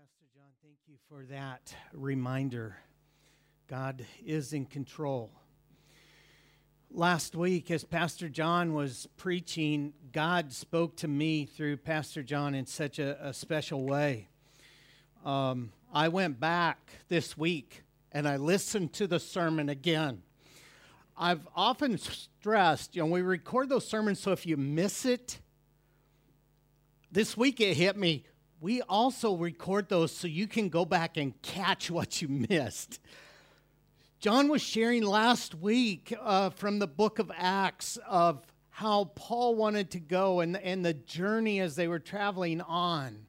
Pastor John, thank you for that reminder. God is in control. Last week, as Pastor John was preaching, God spoke to me through Pastor John in such a, a special way. Um, I went back this week and I listened to the sermon again. I've often stressed, you know, we record those sermons so if you miss it, this week it hit me we also record those so you can go back and catch what you missed. John was sharing last week uh, from the book of Acts of how Paul wanted to go and, and the journey as they were traveling on.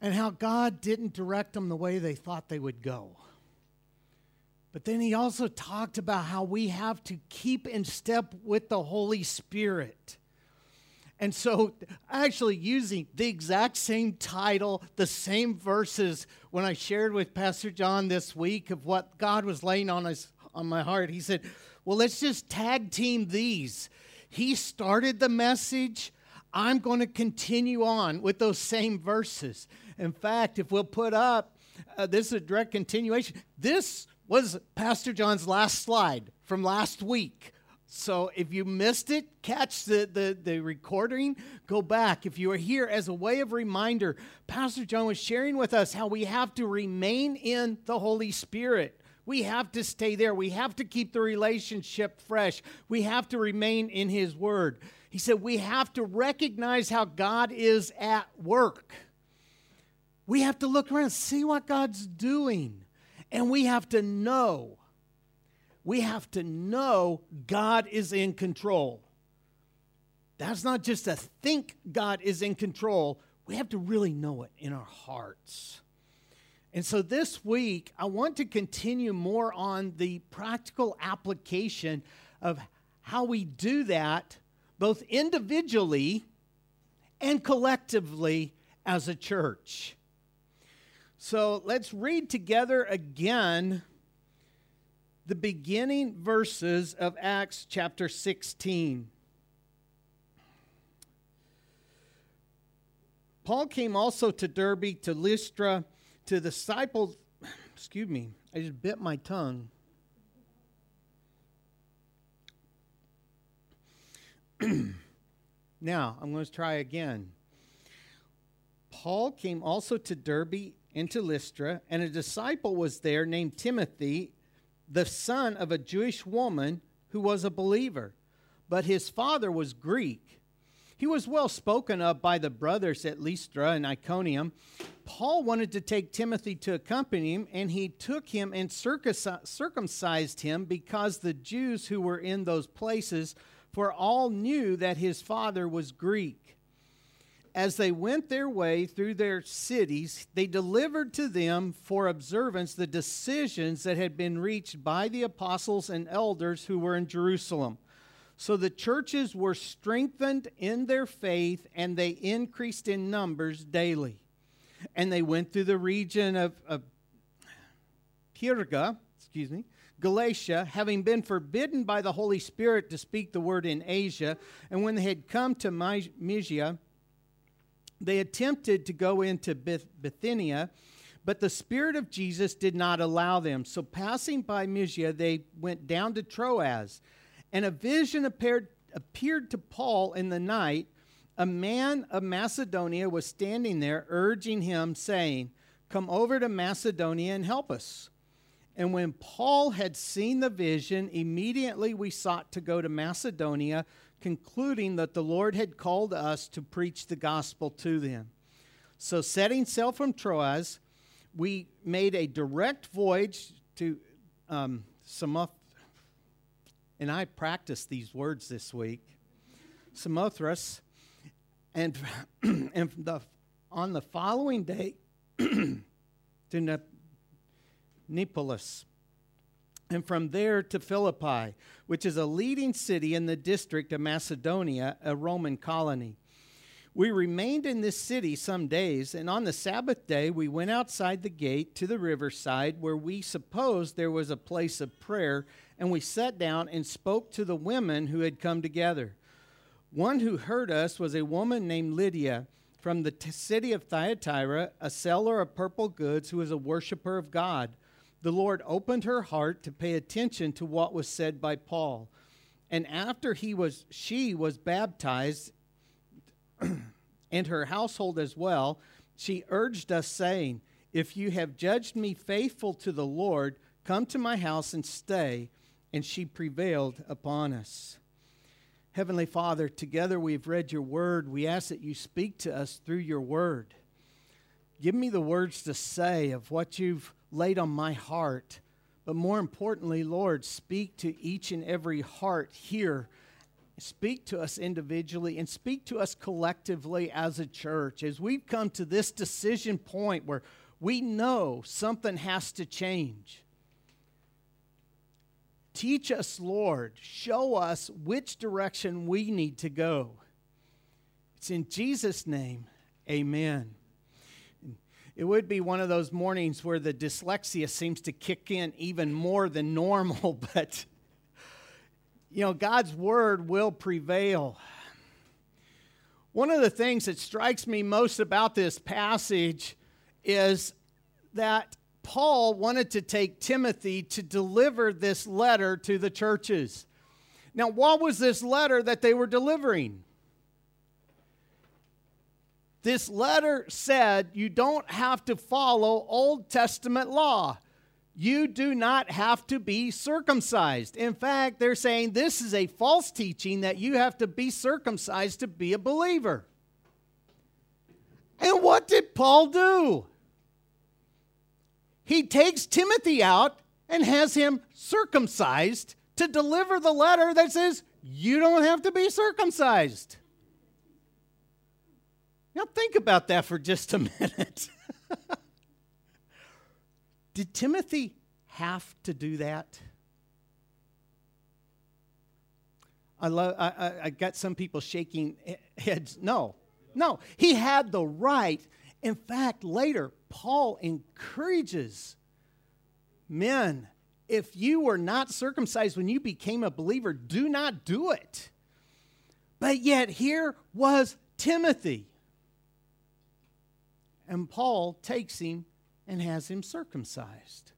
And how God didn't direct them the way they thought they would go. But then he also talked about how we have to keep in step with the Holy Spirit and so, actually, using the exact same title, the same verses, when I shared with Pastor John this week of what God was laying on, us, on my heart, he said, Well, let's just tag team these. He started the message. I'm going to continue on with those same verses. In fact, if we'll put up, uh, this is a direct continuation. This was Pastor John's last slide from last week so if you missed it, catch the, the, the recording, go back. If you are here as a way of reminder, Pastor John was sharing with us how we have to remain in the Holy Spirit. We have to stay there. We have to keep the relationship fresh. We have to remain in His Word. He said we have to recognize how God is at work. We have to look around, see what God's doing, and we have to know we have to know God is in control. That's not just to think God is in control, we have to really know it in our hearts. And so this week, I want to continue more on the practical application of how we do that, both individually and collectively as a church. So let's read together again the beginning verses of Acts chapter 16. Paul came also to Derbe, to Lystra, to the disciples. Excuse me, I just bit my tongue. now, I'm going to try again. Paul came also to Derbe and to Lystra, and a disciple was there named Timothy the son of a Jewish woman who was a believer, but his father was Greek. He was well spoken of by the brothers at Lystra and Iconium. Paul wanted to take Timothy to accompany him, and he took him and circumcised him because the Jews who were in those places, for all knew that his father was Greek as they went their way through their cities, they delivered to them for observance the decisions that had been reached by the apostles and elders who were in Jerusalem. So the churches were strengthened in their faith and they increased in numbers daily. And they went through the region of, of excuse me, Galatia, having been forbidden by the Holy Spirit to speak the word in Asia. And when they had come to Mysia, they attempted to go into Bithynia, but the Spirit of Jesus did not allow them. So, passing by Mysia, they went down to Troas. And a vision appeared, appeared to Paul in the night. A man of Macedonia was standing there, urging him, saying, Come over to Macedonia and help us. And when Paul had seen the vision, immediately we sought to go to Macedonia concluding that the Lord had called us to preach the gospel to them. So, setting sail from Troas, we made a direct voyage to um, Samoth, and I practiced these words this week, Samothrace, and, and the, on the following day to Neapolis and from there to Philippi, which is a leading city in the district of Macedonia, a Roman colony. We remained in this city some days, and on the Sabbath day we went outside the gate to the riverside where we supposed there was a place of prayer, and we sat down and spoke to the women who had come together. One who heard us was a woman named Lydia, from the t- city of Thyatira, a seller of purple goods who was a worshiper of God. The Lord opened her heart to pay attention to what was said by Paul. And after he was she was baptized and her household as well, she urged us saying, "If you have judged me faithful to the Lord, come to my house and stay." And she prevailed upon us. Heavenly Father, together we've read your word. We ask that you speak to us through your word. Give me the words to say of what you've laid on my heart. But more importantly, Lord, speak to each and every heart here. Speak to us individually and speak to us collectively as a church as we've come to this decision point where we know something has to change. Teach us, Lord. Show us which direction we need to go. It's in Jesus' name. Amen. It would be one of those mornings where the dyslexia seems to kick in even more than normal, but you know, God's word will prevail. One of the things that strikes me most about this passage is that Paul wanted to take Timothy to deliver this letter to the churches. Now, what was this letter that they were delivering? This letter said you don't have to follow Old Testament law. You do not have to be circumcised. In fact, they're saying this is a false teaching that you have to be circumcised to be a believer. And what did Paul do? he takes Timothy out and has him circumcised to deliver the letter that says, You don't have to be circumcised. Now, think about that for just a minute. Did Timothy have to do that? I, love, I, I got some people shaking heads. No, no. He had the right. In fact, later, Paul encourages men if you were not circumcised when you became a believer, do not do it. But yet, here was Timothy. And Paul takes him and has him circumcised.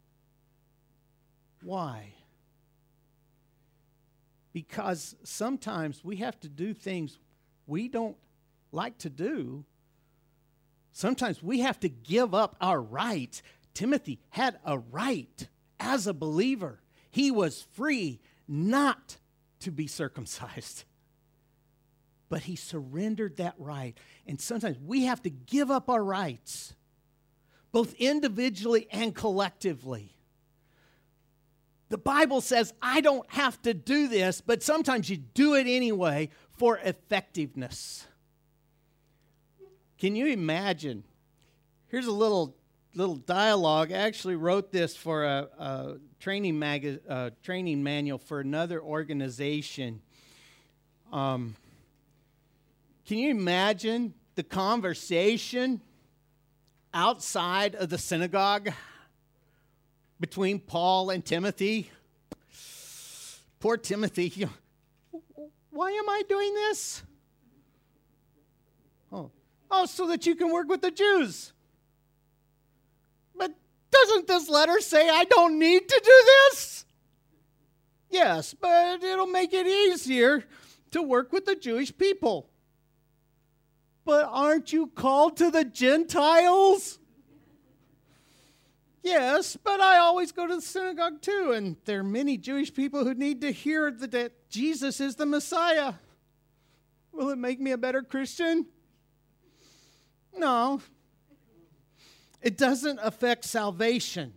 Why? Because sometimes we have to do things we don't like to do Sometimes we have to give up our rights. Timothy had a right as a believer, he was free not to be circumcised. But he surrendered that right. And sometimes we have to give up our rights, both individually and collectively. The Bible says, I don't have to do this, but sometimes you do it anyway for effectiveness. Can you imagine? Here's a little little dialogue. I actually wrote this for a, a training mag- training manual for another organization. Um, can you imagine the conversation outside of the synagogue between Paul and Timothy? Poor Timothy. Why am I doing this? Oh, Oh, so that you can work with the Jews. But doesn't this letter say I don't need to do this? Yes, but it'll make it easier to work with the Jewish people. But aren't you called to the Gentiles? Yes, but I always go to the synagogue too, and there are many Jewish people who need to hear that Jesus is the Messiah. Will it make me a better Christian? No. It doesn't affect salvation,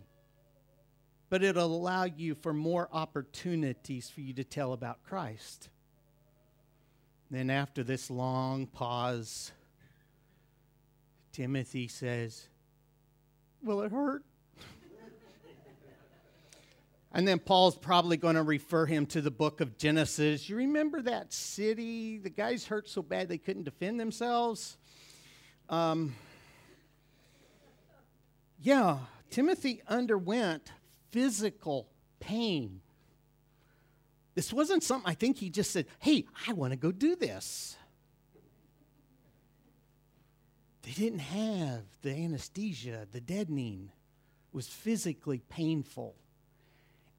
but it'll allow you for more opportunities for you to tell about Christ. Then, after this long pause, Timothy says, Will it hurt? and then Paul's probably going to refer him to the book of Genesis. You remember that city? The guys hurt so bad they couldn't defend themselves. Um, yeah, Timothy underwent physical pain. This wasn't something I think he just said, hey, I want to go do this. They didn't have the anesthesia, the deadening. Was physically painful.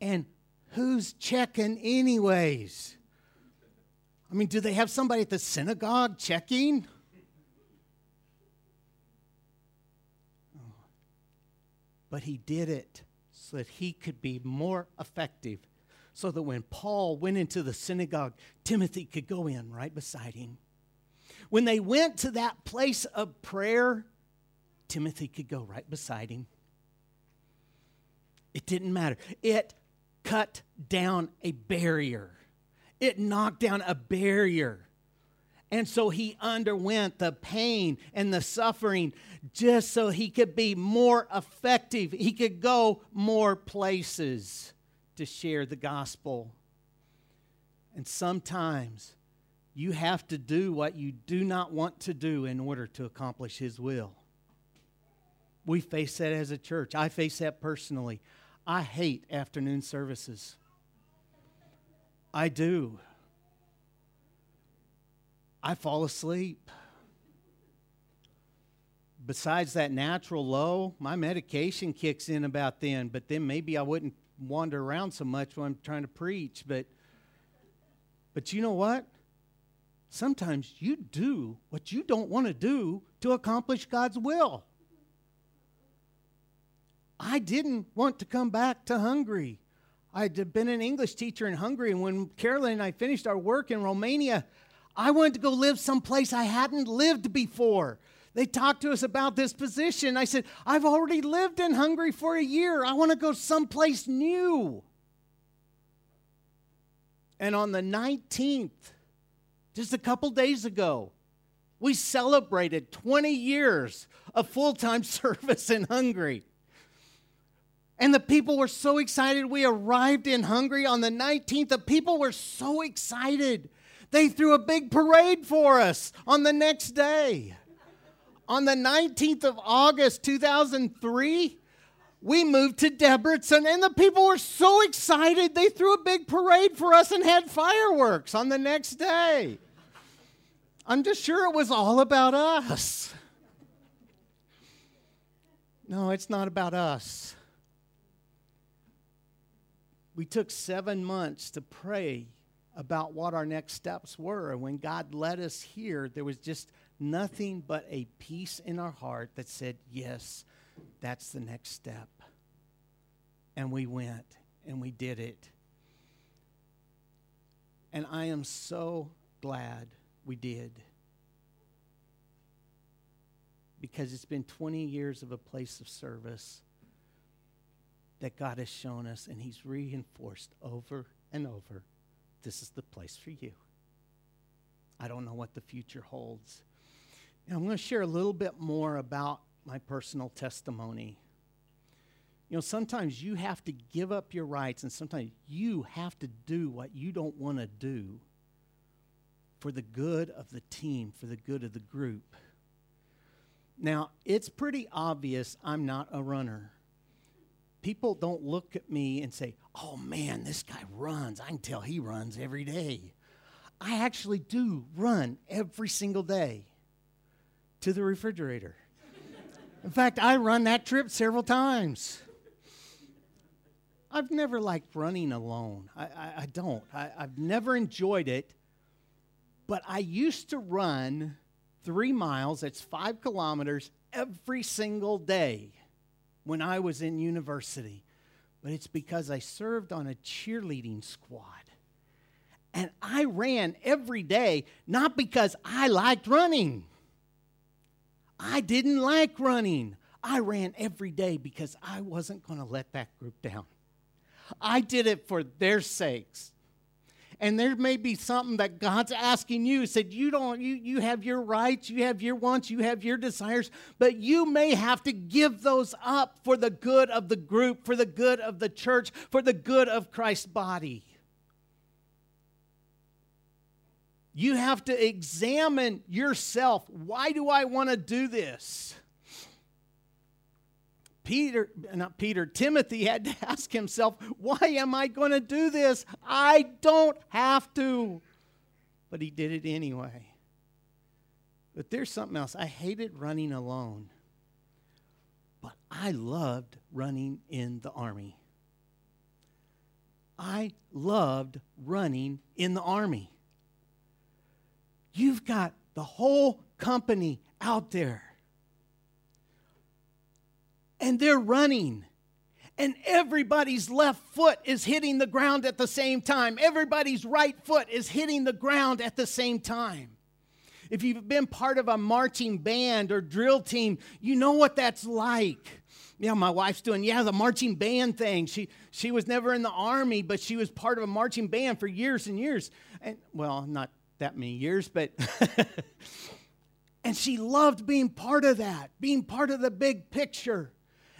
And who's checking, anyways? I mean, do they have somebody at the synagogue checking? But he did it so that he could be more effective, so that when Paul went into the synagogue, Timothy could go in right beside him. When they went to that place of prayer, Timothy could go right beside him. It didn't matter. It cut down a barrier, it knocked down a barrier. And so he underwent the pain and the suffering just so he could be more effective. He could go more places to share the gospel. And sometimes you have to do what you do not want to do in order to accomplish his will. We face that as a church. I face that personally. I hate afternoon services. I do. I fall asleep. Besides that natural low, my medication kicks in about then, but then maybe I wouldn't wander around so much when I'm trying to preach. But, but you know what? Sometimes you do what you don't want to do to accomplish God's will. I didn't want to come back to Hungary. I'd been an English teacher in Hungary, and when Carolyn and I finished our work in Romania, I wanted to go live someplace I hadn't lived before. They talked to us about this position. I said, I've already lived in Hungary for a year. I want to go someplace new. And on the 19th, just a couple days ago, we celebrated 20 years of full time service in Hungary. And the people were so excited. We arrived in Hungary on the 19th. The people were so excited. They threw a big parade for us on the next day. On the 19th of August 2003, we moved to Debrecen, and the people were so excited. They threw a big parade for us and had fireworks on the next day. I'm just sure it was all about us. No, it's not about us. We took seven months to pray about what our next steps were. And when God led us here, there was just nothing but a peace in our heart that said, Yes, that's the next step. And we went and we did it. And I am so glad we did. Because it's been 20 years of a place of service that God has shown us, and He's reinforced over and over this is the place for you. I don't know what the future holds. I'm going to share a little bit more about my personal testimony. You know, sometimes you have to give up your rights, and sometimes you have to do what you don't want to do for the good of the team, for the good of the group. Now, it's pretty obvious I'm not a runner people don't look at me and say, oh man, this guy runs. I can tell he runs every day. I actually do run every single day to the refrigerator. In fact, I run that trip several times. I've never liked running alone. I, I, I don't. I, I've never enjoyed it. But I used to run three miles, that's five kilometers, every single day when I was in university, but it's because I served on a cheerleading squad. And I ran every day, not because I liked running. I didn't like running. I ran every day because I wasn't going to let that group down. I did it for their sakes and there may be something that God's asking you. Said you don't you you have your rights, you have your wants, you have your desires, but you may have to give those up for the good of the group, for the good of the church, for the good of Christ's body. You have to examine yourself. Why do I want to do this? Peter, not Peter, Timothy had to ask himself, why am I going to do this? I don't have to. But he did it anyway. But there's something else. I hated running alone, but I loved running in the army. I loved running in the army. You've got the whole company out there, and they're running and everybody's left foot is hitting the ground at the same time. Everybody's right foot is hitting the ground at the same time. If you've been part of a marching band or drill team, you know what that's like. Yeah, my wife's doing, yeah, the marching band thing. She, she was never in the army, but she was part of a marching band for years and years. And, well, not that many years, but. and she loved being part of that, being part of the big picture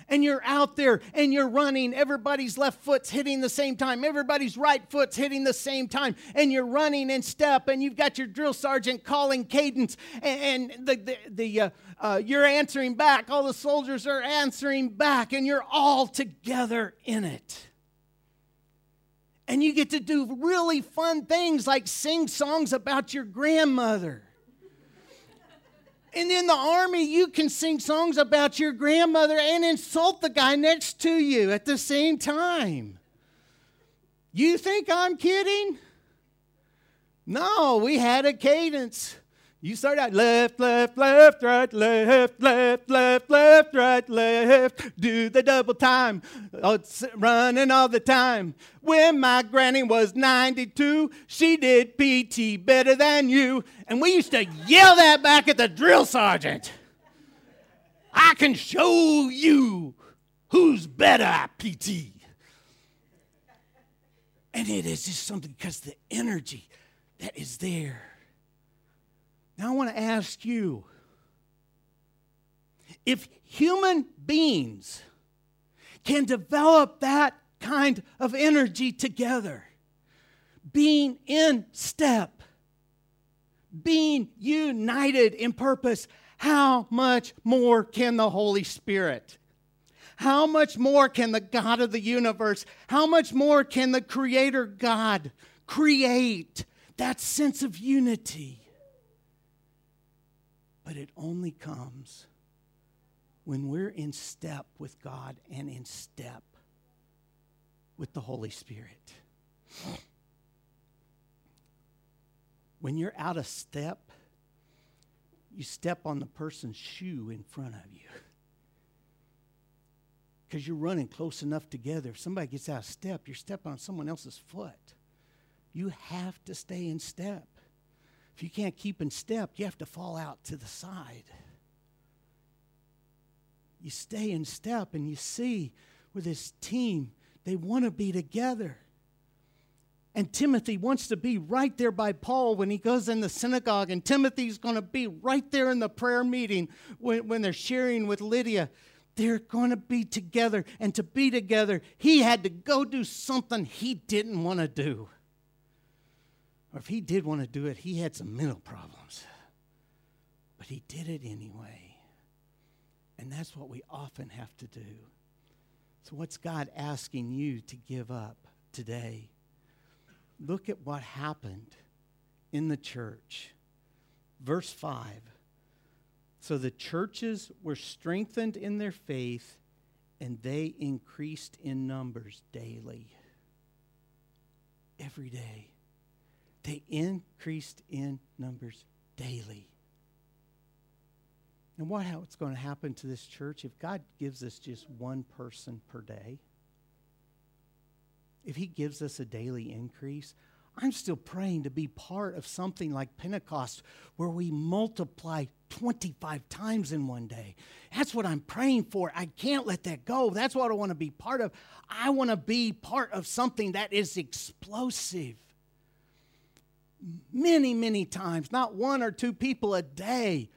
and you're out there and you're running. Everybody's left foot's hitting the same time, everybody's right foot's hitting the same time, and you're running in step, and you've got your drill sergeant calling cadence, and, and the, the, the uh, uh, you're answering back. All the soldiers are answering back, and you're all together in it. And you get to do really fun things like sing songs about your grandmother and in the army, you can sing songs about your grandmother and insult the guy next to you at the same time. You think I'm kidding? No, we had a cadence. You start out left, left, left, right, left, left, left, left, right, left. Do the double time. Oh, running all the time. When my granny was 92, she did PT better than you. And we used to yell that back at the drill sergeant. I can show you who's better at PT. And it is just something because the energy that is there. Now I want to ask you if human beings can develop that kind of energy together, being in step, being united in purpose, how much more can the Holy Spirit? How much more can the God of the universe, how much more can the Creator God create that sense of unity? But it only comes when we're in step with God and in step with the Holy Spirit. When you're out of step, you step on the person's shoe in front of you. Because you're running close enough together. If somebody gets out of step, you're stepping on someone else's foot. You have to stay in step. If you can't keep in step, you have to fall out to the side. You stay in step and you see with this team, they want to be together. And Timothy wants to be right there by Paul when he goes in the synagogue, and Timothy's going to be right there in the prayer meeting when, when they're sharing with Lydia. They're going to be together, and to be together, he had to go do something he didn't want to do. Or if he did want to do it, he had some mental problems. But he did it anyway. And that's what we often have to do. So, what's God asking you to give up today? Look at what happened in the church. Verse 5. So the churches were strengthened in their faith and they increased in numbers daily. Every day. They increased in numbers daily. And what what's going to happen to this church if God gives us just one person per day? If He gives us a daily increase, I'm still praying to be part of something like Pentecost where we multiply 25 times in one day. That's what I'm praying for. I can't let that go. That's what I want to be part of. I want to be part of something that is explosive many, many times, not one or two people a day.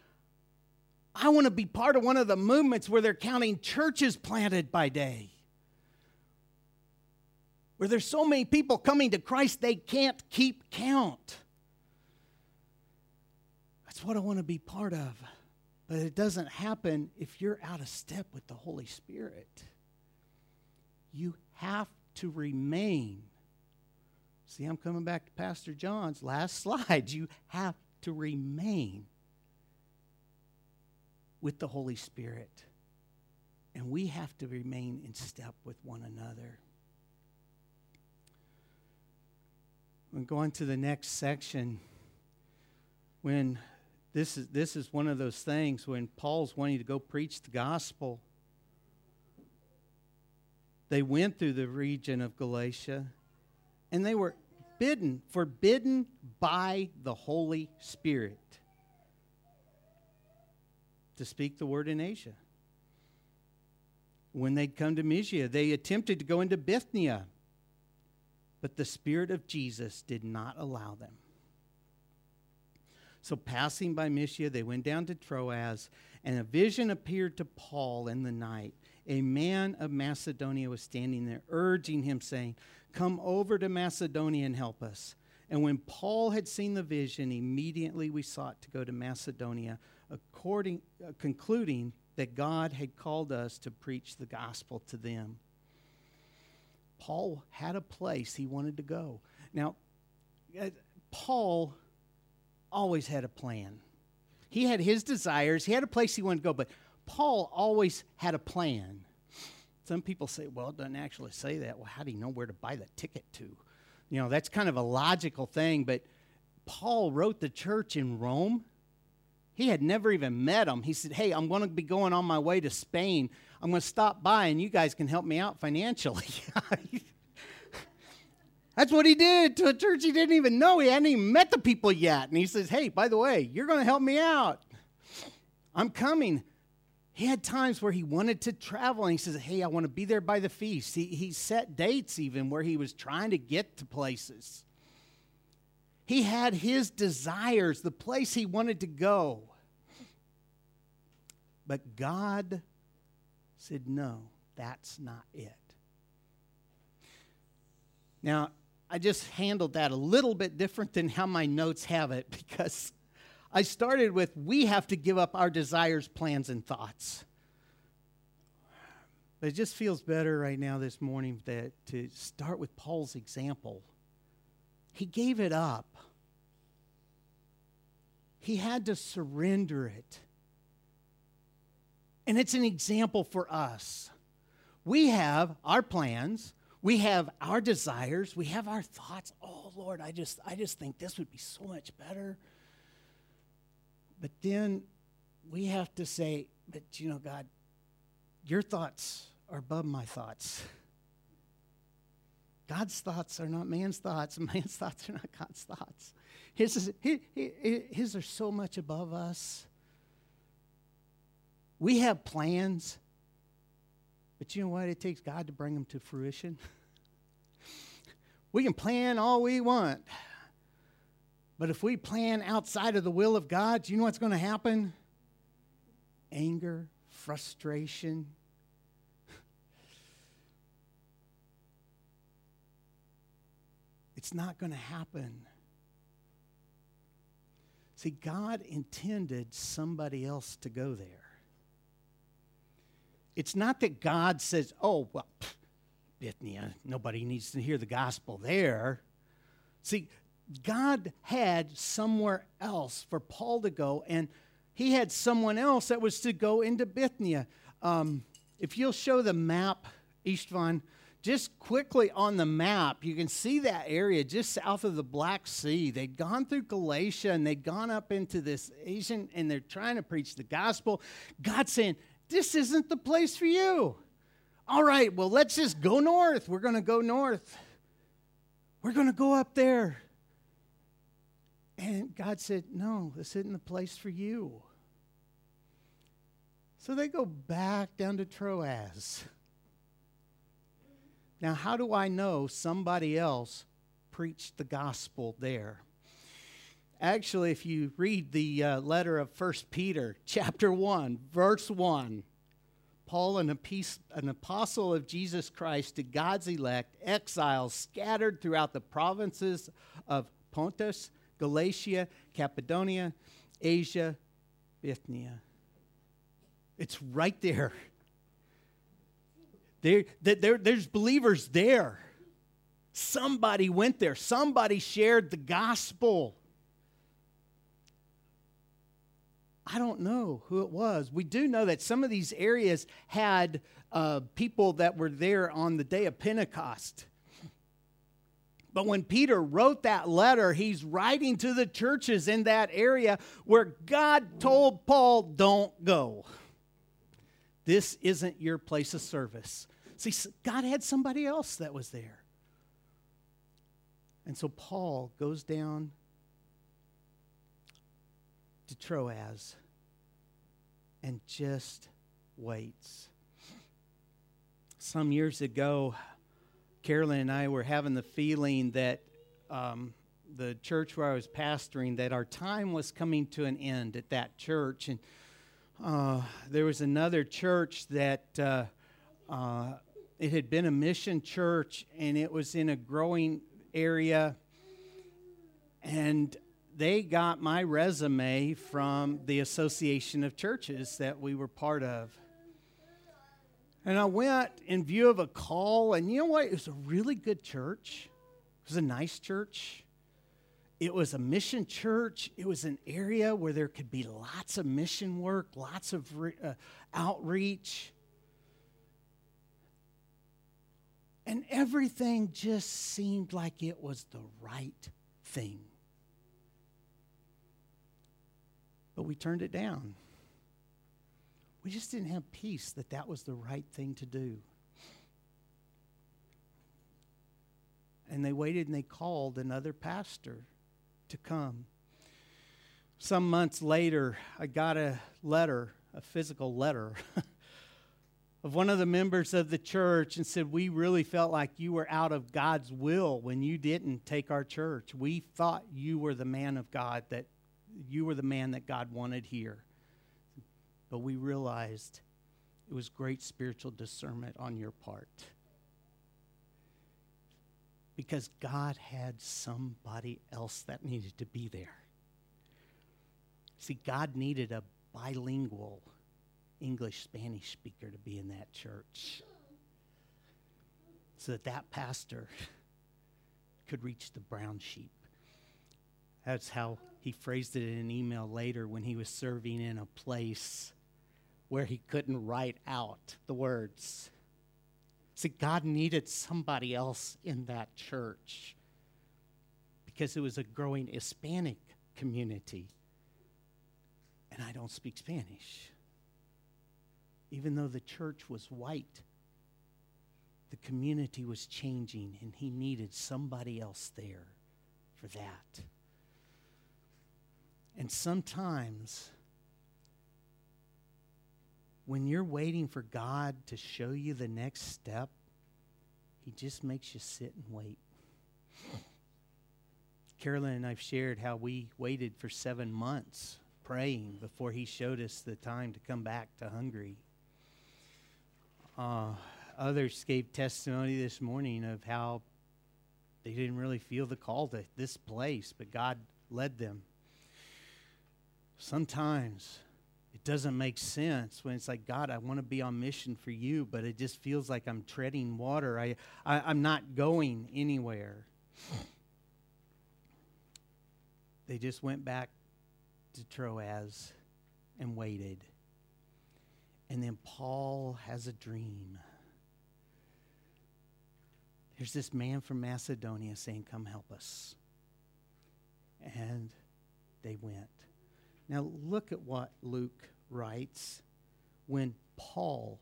I want to be part of one of the movements where they're counting churches planted by day. Where there's so many people coming to Christ they can't keep count. That's what I want to be part of. But it doesn't happen if you're out of step with the Holy Spirit. You have to remain See, I'm coming back to Pastor John's last slide. You have to remain with the Holy Spirit. And we have to remain in step with one another. When going to the next section, when this is, this is one of those things when Paul's wanting to go preach the gospel, they went through the region of Galatia and they were bidden, forbidden by the Holy Spirit to speak the word in Asia. When they'd come to Mysia, they attempted to go into Bithynia, but the Spirit of Jesus did not allow them. So, passing by Mysia, they went down to Troas, and a vision appeared to Paul in the night. A man of Macedonia was standing there, urging him, saying, Come over to Macedonia and help us. And when Paul had seen the vision, immediately we sought to go to Macedonia, according, uh, concluding that God had called us to preach the gospel to them. Paul had a place he wanted to go. Now, uh, Paul always had a plan. He had his desires, he had a place he wanted to go, but Paul always had a plan. Some people say, well, it doesn't actually say that. Well, how do you know where to buy the ticket to? You know, that's kind of a logical thing, but Paul wrote the church in Rome he had never even met them. He said, Hey, I'm going to be going on my way to Spain. I'm going to stop by and you guys can help me out financially. That's what he did to a church he didn't even know. He hadn't even met the people yet. And he says, Hey, by the way, you're going to help me out. I'm coming. He had times where he wanted to travel and he says, Hey, I want to be there by the feast. He, he set dates even where he was trying to get to places. He had his desires, the place he wanted to go. But God said, No, that's not it. Now, I just handled that a little bit different than how my notes have it because I started with we have to give up our desires, plans, and thoughts. But it just feels better right now this morning that to start with Paul's example. He gave it up. He had to surrender it. And it's an example for us. We have our plans, we have our desires, we have our thoughts. Oh Lord, I just I just think this would be so much better. But then we have to say, but you know, God, your thoughts are above my thoughts. God's thoughts are not man's thoughts, man's thoughts are not God's thoughts. His, is, his, his are so much above us. We have plans, but you know what? It takes God to bring them to fruition. we can plan all we want, but if we plan outside of the will of God, do you know what's going to happen? Anger, frustration, It's not going to happen. See, God intended somebody else to go there. It's not that God says, oh, well, Bithynia, nobody needs to hear the gospel there. See, God had somewhere else for Paul to go, and he had someone else that was to go into Bithynia. Um, if you'll show the map, Istvan, just quickly on the map, you can see that area just south of the Black Sea. They'd gone through Galatia and they'd gone up into this Asian and they're trying to preach the gospel. God's saying, This isn't the place for you. All right, well, let's just go north. We're going to go north. We're going to go up there. And God said, No, this isn't the place for you. So they go back down to Troas. Now, how do I know somebody else preached the gospel there? Actually, if you read the uh, letter of First Peter, chapter 1, verse 1, Paul, an, an apostle of Jesus Christ to God's elect, exiles scattered throughout the provinces of Pontus, Galatia, Cappadocia, Asia, Bithynia. It's right there there, there, there's believers there. Somebody went there, somebody shared the gospel. I don't know who it was. We do know that some of these areas had uh, people that were there on the day of Pentecost. But when Peter wrote that letter, he's writing to the churches in that area where God told Paul, don't go. This isn't your place of service. See, God had somebody else that was there. And so Paul goes down to Troas and just waits. Some years ago, Carolyn and I were having the feeling that um, the church where I was pastoring, that our time was coming to an end at that church. And uh, there was another church that uh, uh, it had been a mission church and it was in a growing area. And they got my resume from the Association of Churches that we were part of. And I went in view of a call, and you know what? It was a really good church. It was a nice church. It was a mission church. It was an area where there could be lots of mission work, lots of re- uh, outreach. And everything just seemed like it was the right thing. But we turned it down. We just didn't have peace that that was the right thing to do. And they waited and they called another pastor to come. Some months later, I got a letter, a physical letter, of one of the members of the church and said, We really felt like you were out of God's will when you didn't take our church. We thought you were the man of God, that you were the man that God wanted here but we realized it was great spiritual discernment on your part. Because God had somebody else that needed to be there. See, God needed a bilingual English Spanish speaker to be in that church so that that pastor could reach the brown sheep. That's how he phrased it in an email later when he was serving in a place where he couldn't write out the words. See, God needed somebody else in that church because it was a growing Hispanic community. And I don't speak Spanish. Even though the church was white, the community was changing, and he needed somebody else there for that. And sometimes when you're waiting for God to show you the next step, He just makes you sit and wait. Carolyn and I've shared how we waited for seven months praying before He showed us the time to come back to Hungary. Uh, others gave testimony this morning of how they didn't really feel the call to this place, but God led them. Sometimes doesn't make sense when it's like, God, I want to be on mission for you, but it just feels like I'm treading water. I, I, I'm not going anywhere. they just went back to Troas and waited. And then Paul has a dream. There's this man from Macedonia saying, Come help us. And they went. Now, look at what Luke writes. When Paul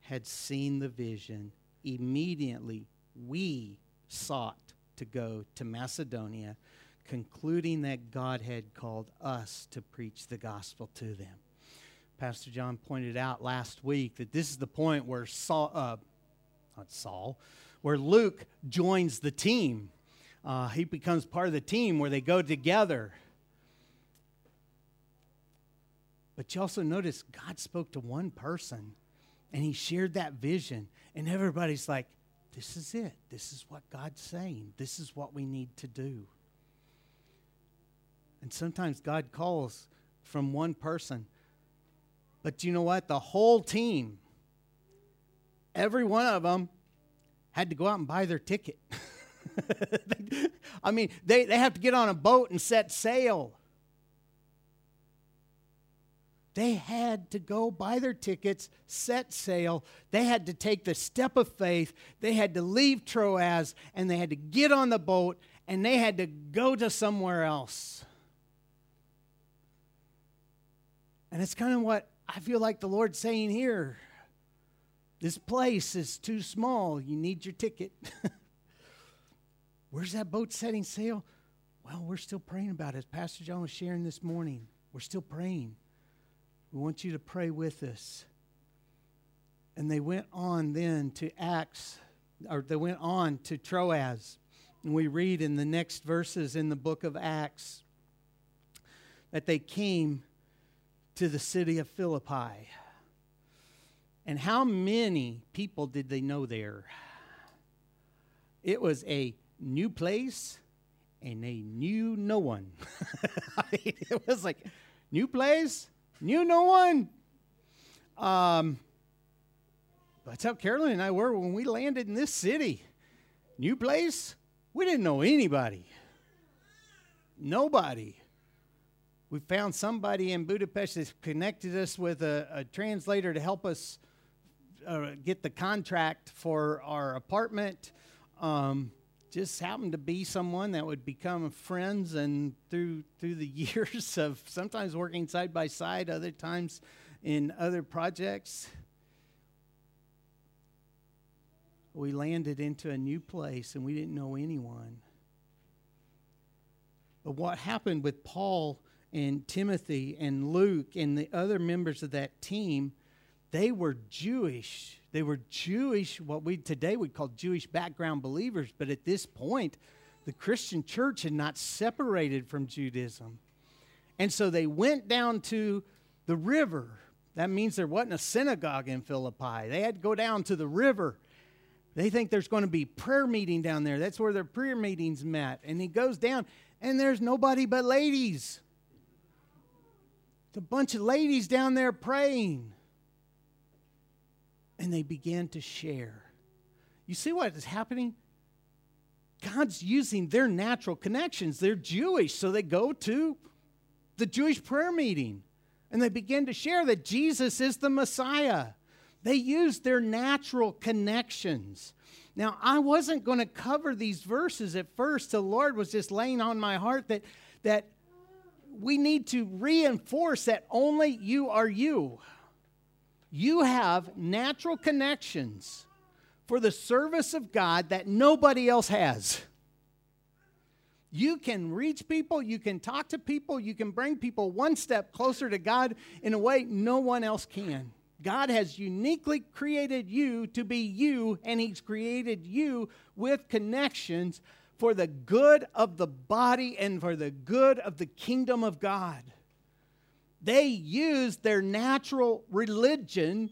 had seen the vision, immediately we sought to go to Macedonia, concluding that God had called us to preach the gospel to them. Pastor John pointed out last week that this is the point where Saul, uh, not Saul, where Luke joins the team. Uh, he becomes part of the team where they go together. But you also notice God spoke to one person and he shared that vision, and everybody's like, this is it. This is what God's saying. This is what we need to do. And sometimes God calls from one person. But you know what? The whole team, every one of them, had to go out and buy their ticket. I mean, they, they have to get on a boat and set sail. They had to go buy their tickets, set sail. They had to take the step of faith. They had to leave Troas and they had to get on the boat and they had to go to somewhere else. And it's kind of what I feel like the Lord's saying here. This place is too small. You need your ticket. Where's that boat setting sail? Well, we're still praying about it. As Pastor John was sharing this morning, we're still praying. We want you to pray with us. And they went on then to Acts, or they went on to Troas. And we read in the next verses in the book of Acts that they came to the city of Philippi. And how many people did they know there? It was a new place and they knew no one. it was like, new place, knew no one. Um, that's how Carolyn and I were when we landed in this city. New place, we didn't know anybody. Nobody. We found somebody in Budapest that connected us with a, a translator to help us uh, get the contract for our apartment. Um, just happened to be someone that would become friends and through through the years of sometimes working side by side other times in other projects we landed into a new place and we didn't know anyone. But what happened with Paul and Timothy and Luke and the other members of that team they were Jewish. They were Jewish, what we today would call Jewish background believers, but at this point, the Christian church had not separated from Judaism. And so they went down to the river. That means there wasn't a synagogue in Philippi. They had to go down to the river. They think there's going to be prayer meeting down there. That's where their prayer meetings met. And he goes down, and there's nobody but ladies. It's a bunch of ladies down there praying and they began to share. You see what is happening? God's using their natural connections. They're Jewish, so they go to the Jewish prayer meeting and they begin to share that Jesus is the Messiah. They use their natural connections. Now, I wasn't going to cover these verses at first. The Lord was just laying on my heart that, that we need to reinforce that only you are you you have natural connections for the service of God that nobody else has. You can reach people, you can talk to people, you can bring people one step closer to God in a way no one else can. God has uniquely created you to be you, and He's created you with connections for the good of the body and for the good of the kingdom of God they used their natural religion,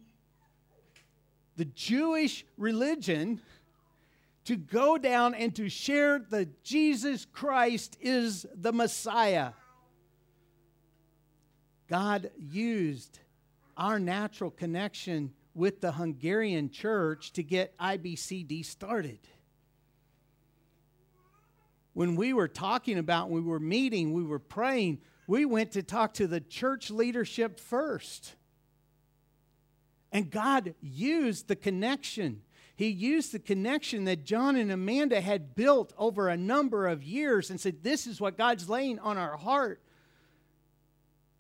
the Jewish religion, to go down and to share that Jesus Christ is the Messiah. God used our natural connection with the Hungarian church to get IBCD started. When we were talking about, we were meeting, we were praying, we went to talk to the church leadership first. And God used the connection. He used the connection that John and Amanda had built over a number of years and said, This is what God's laying on our heart.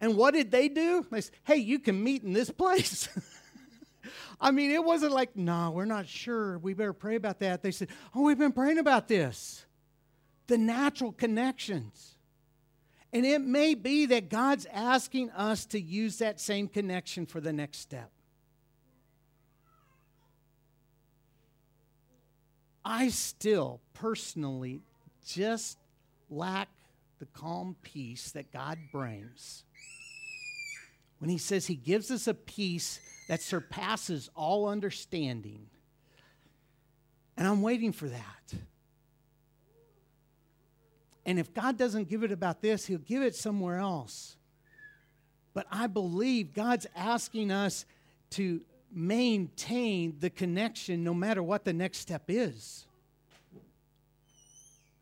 And what did they do? They said, Hey, you can meet in this place. I mean, it wasn't like, No, we're not sure. We better pray about that. They said, Oh, we've been praying about this. The natural connections. And it may be that God's asking us to use that same connection for the next step. I still personally just lack the calm peace that God brings. When He says He gives us a peace that surpasses all understanding. And I'm waiting for that. And if God doesn't give it about this, He'll give it somewhere else. But I believe God's asking us to maintain the connection no matter what the next step is.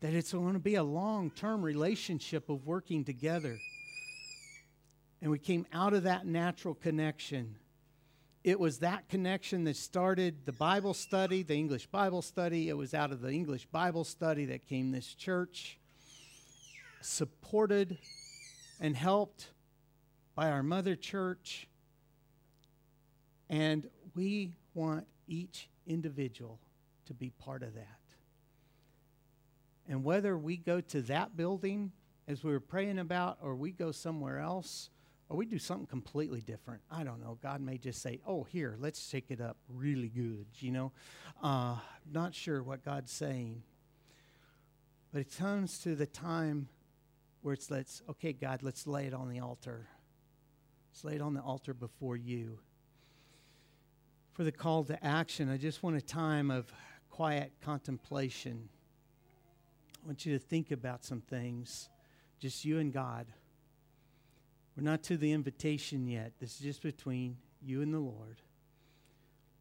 That it's going to be a long term relationship of working together. And we came out of that natural connection. It was that connection that started the Bible study, the English Bible study. It was out of the English Bible study that came this church, supported and helped by our mother church. And we want each individual to be part of that. And whether we go to that building, as we were praying about, or we go somewhere else, or we do something completely different. I don't know. God may just say, oh, here, let's take it up really good, you know? Uh, not sure what God's saying. But it comes to the time where it's, let's, okay, God, let's lay it on the altar. Let's lay it on the altar before you. For the call to action, I just want a time of quiet contemplation. I want you to think about some things, just you and God. We're not to the invitation yet. This is just between you and the Lord.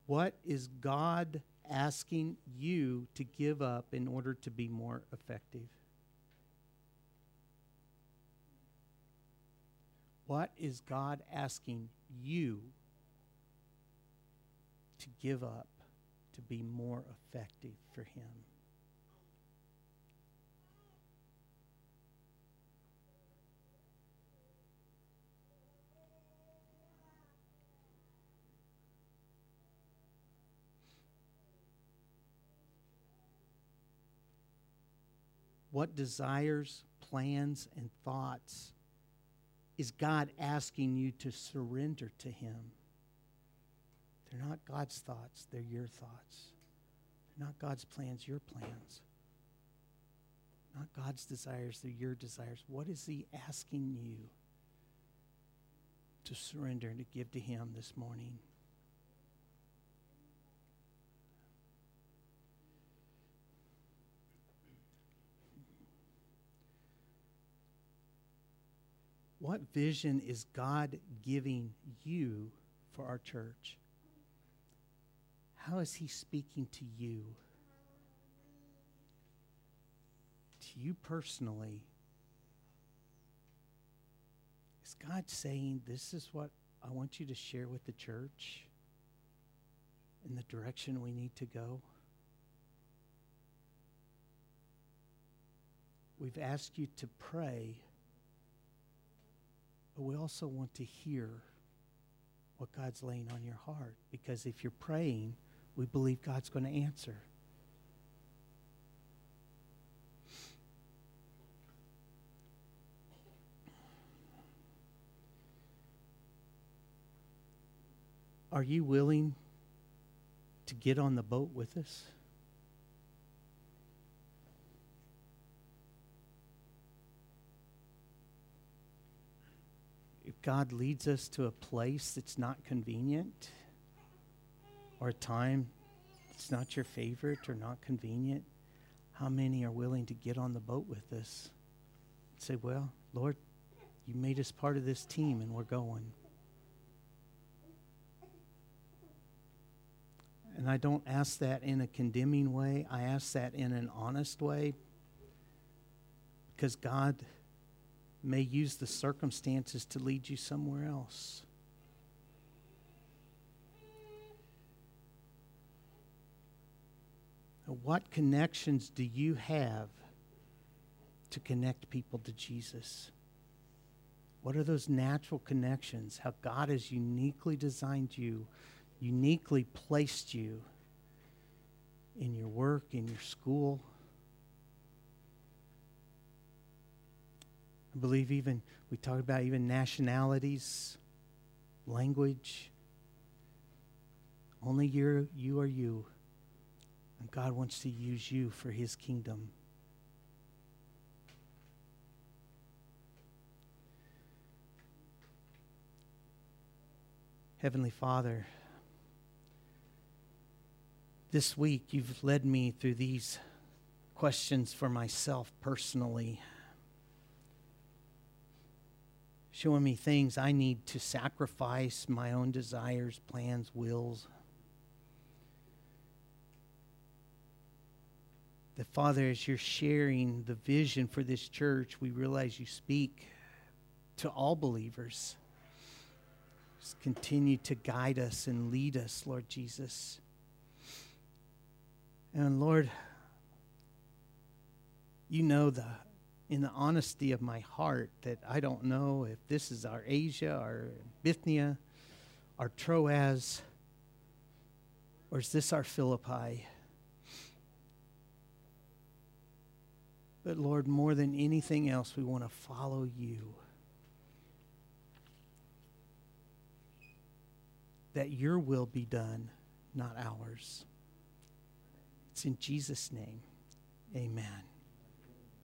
What is God asking you to give up in order to be more effective? What is God asking you to give up to be more effective for Him? What desires, plans, and thoughts is God asking you to surrender to Him? They're not God's thoughts, they're your thoughts. They're not God's plans, your plans. Not God's desires, they're your desires. What is He asking you to surrender and to give to Him this morning? What vision is God giving you for our church? How is He speaking to you? To you personally? Is God saying, This is what I want you to share with the church in the direction we need to go? We've asked you to pray but we also want to hear what God's laying on your heart. Because if you're praying, we believe God's going to answer. Are you willing to get on the boat with us? God leads us to a place that's not convenient or a time that's not your favorite or not convenient, how many are willing to get on the boat with us and say, Well, Lord, you made us part of this team and we're going? And I don't ask that in a condemning way, I ask that in an honest way because God may use the circumstances to lead you somewhere else. What connections do you have to connect people to Jesus? What are those natural connections? How God has uniquely designed you, uniquely placed you in your work, in your school I believe even, we talked about even nationalities, language. Only you, you are you. And God wants to use you for his kingdom. Heavenly Father, this week you've led me through these questions for myself personally showing me things I need to sacrifice my own desires, plans, wills. That, Father, as you're sharing the vision for this church, we realize you speak to all believers. Just continue to guide us and lead us, Lord Jesus. And Lord, you know the in the honesty of my heart that I don't know if this is our Asia, our Bithynia, our Troas, or is this our Philippi? But Lord, more than anything else, we want to follow you. That your will be done, not ours. It's in Jesus' name. Amen.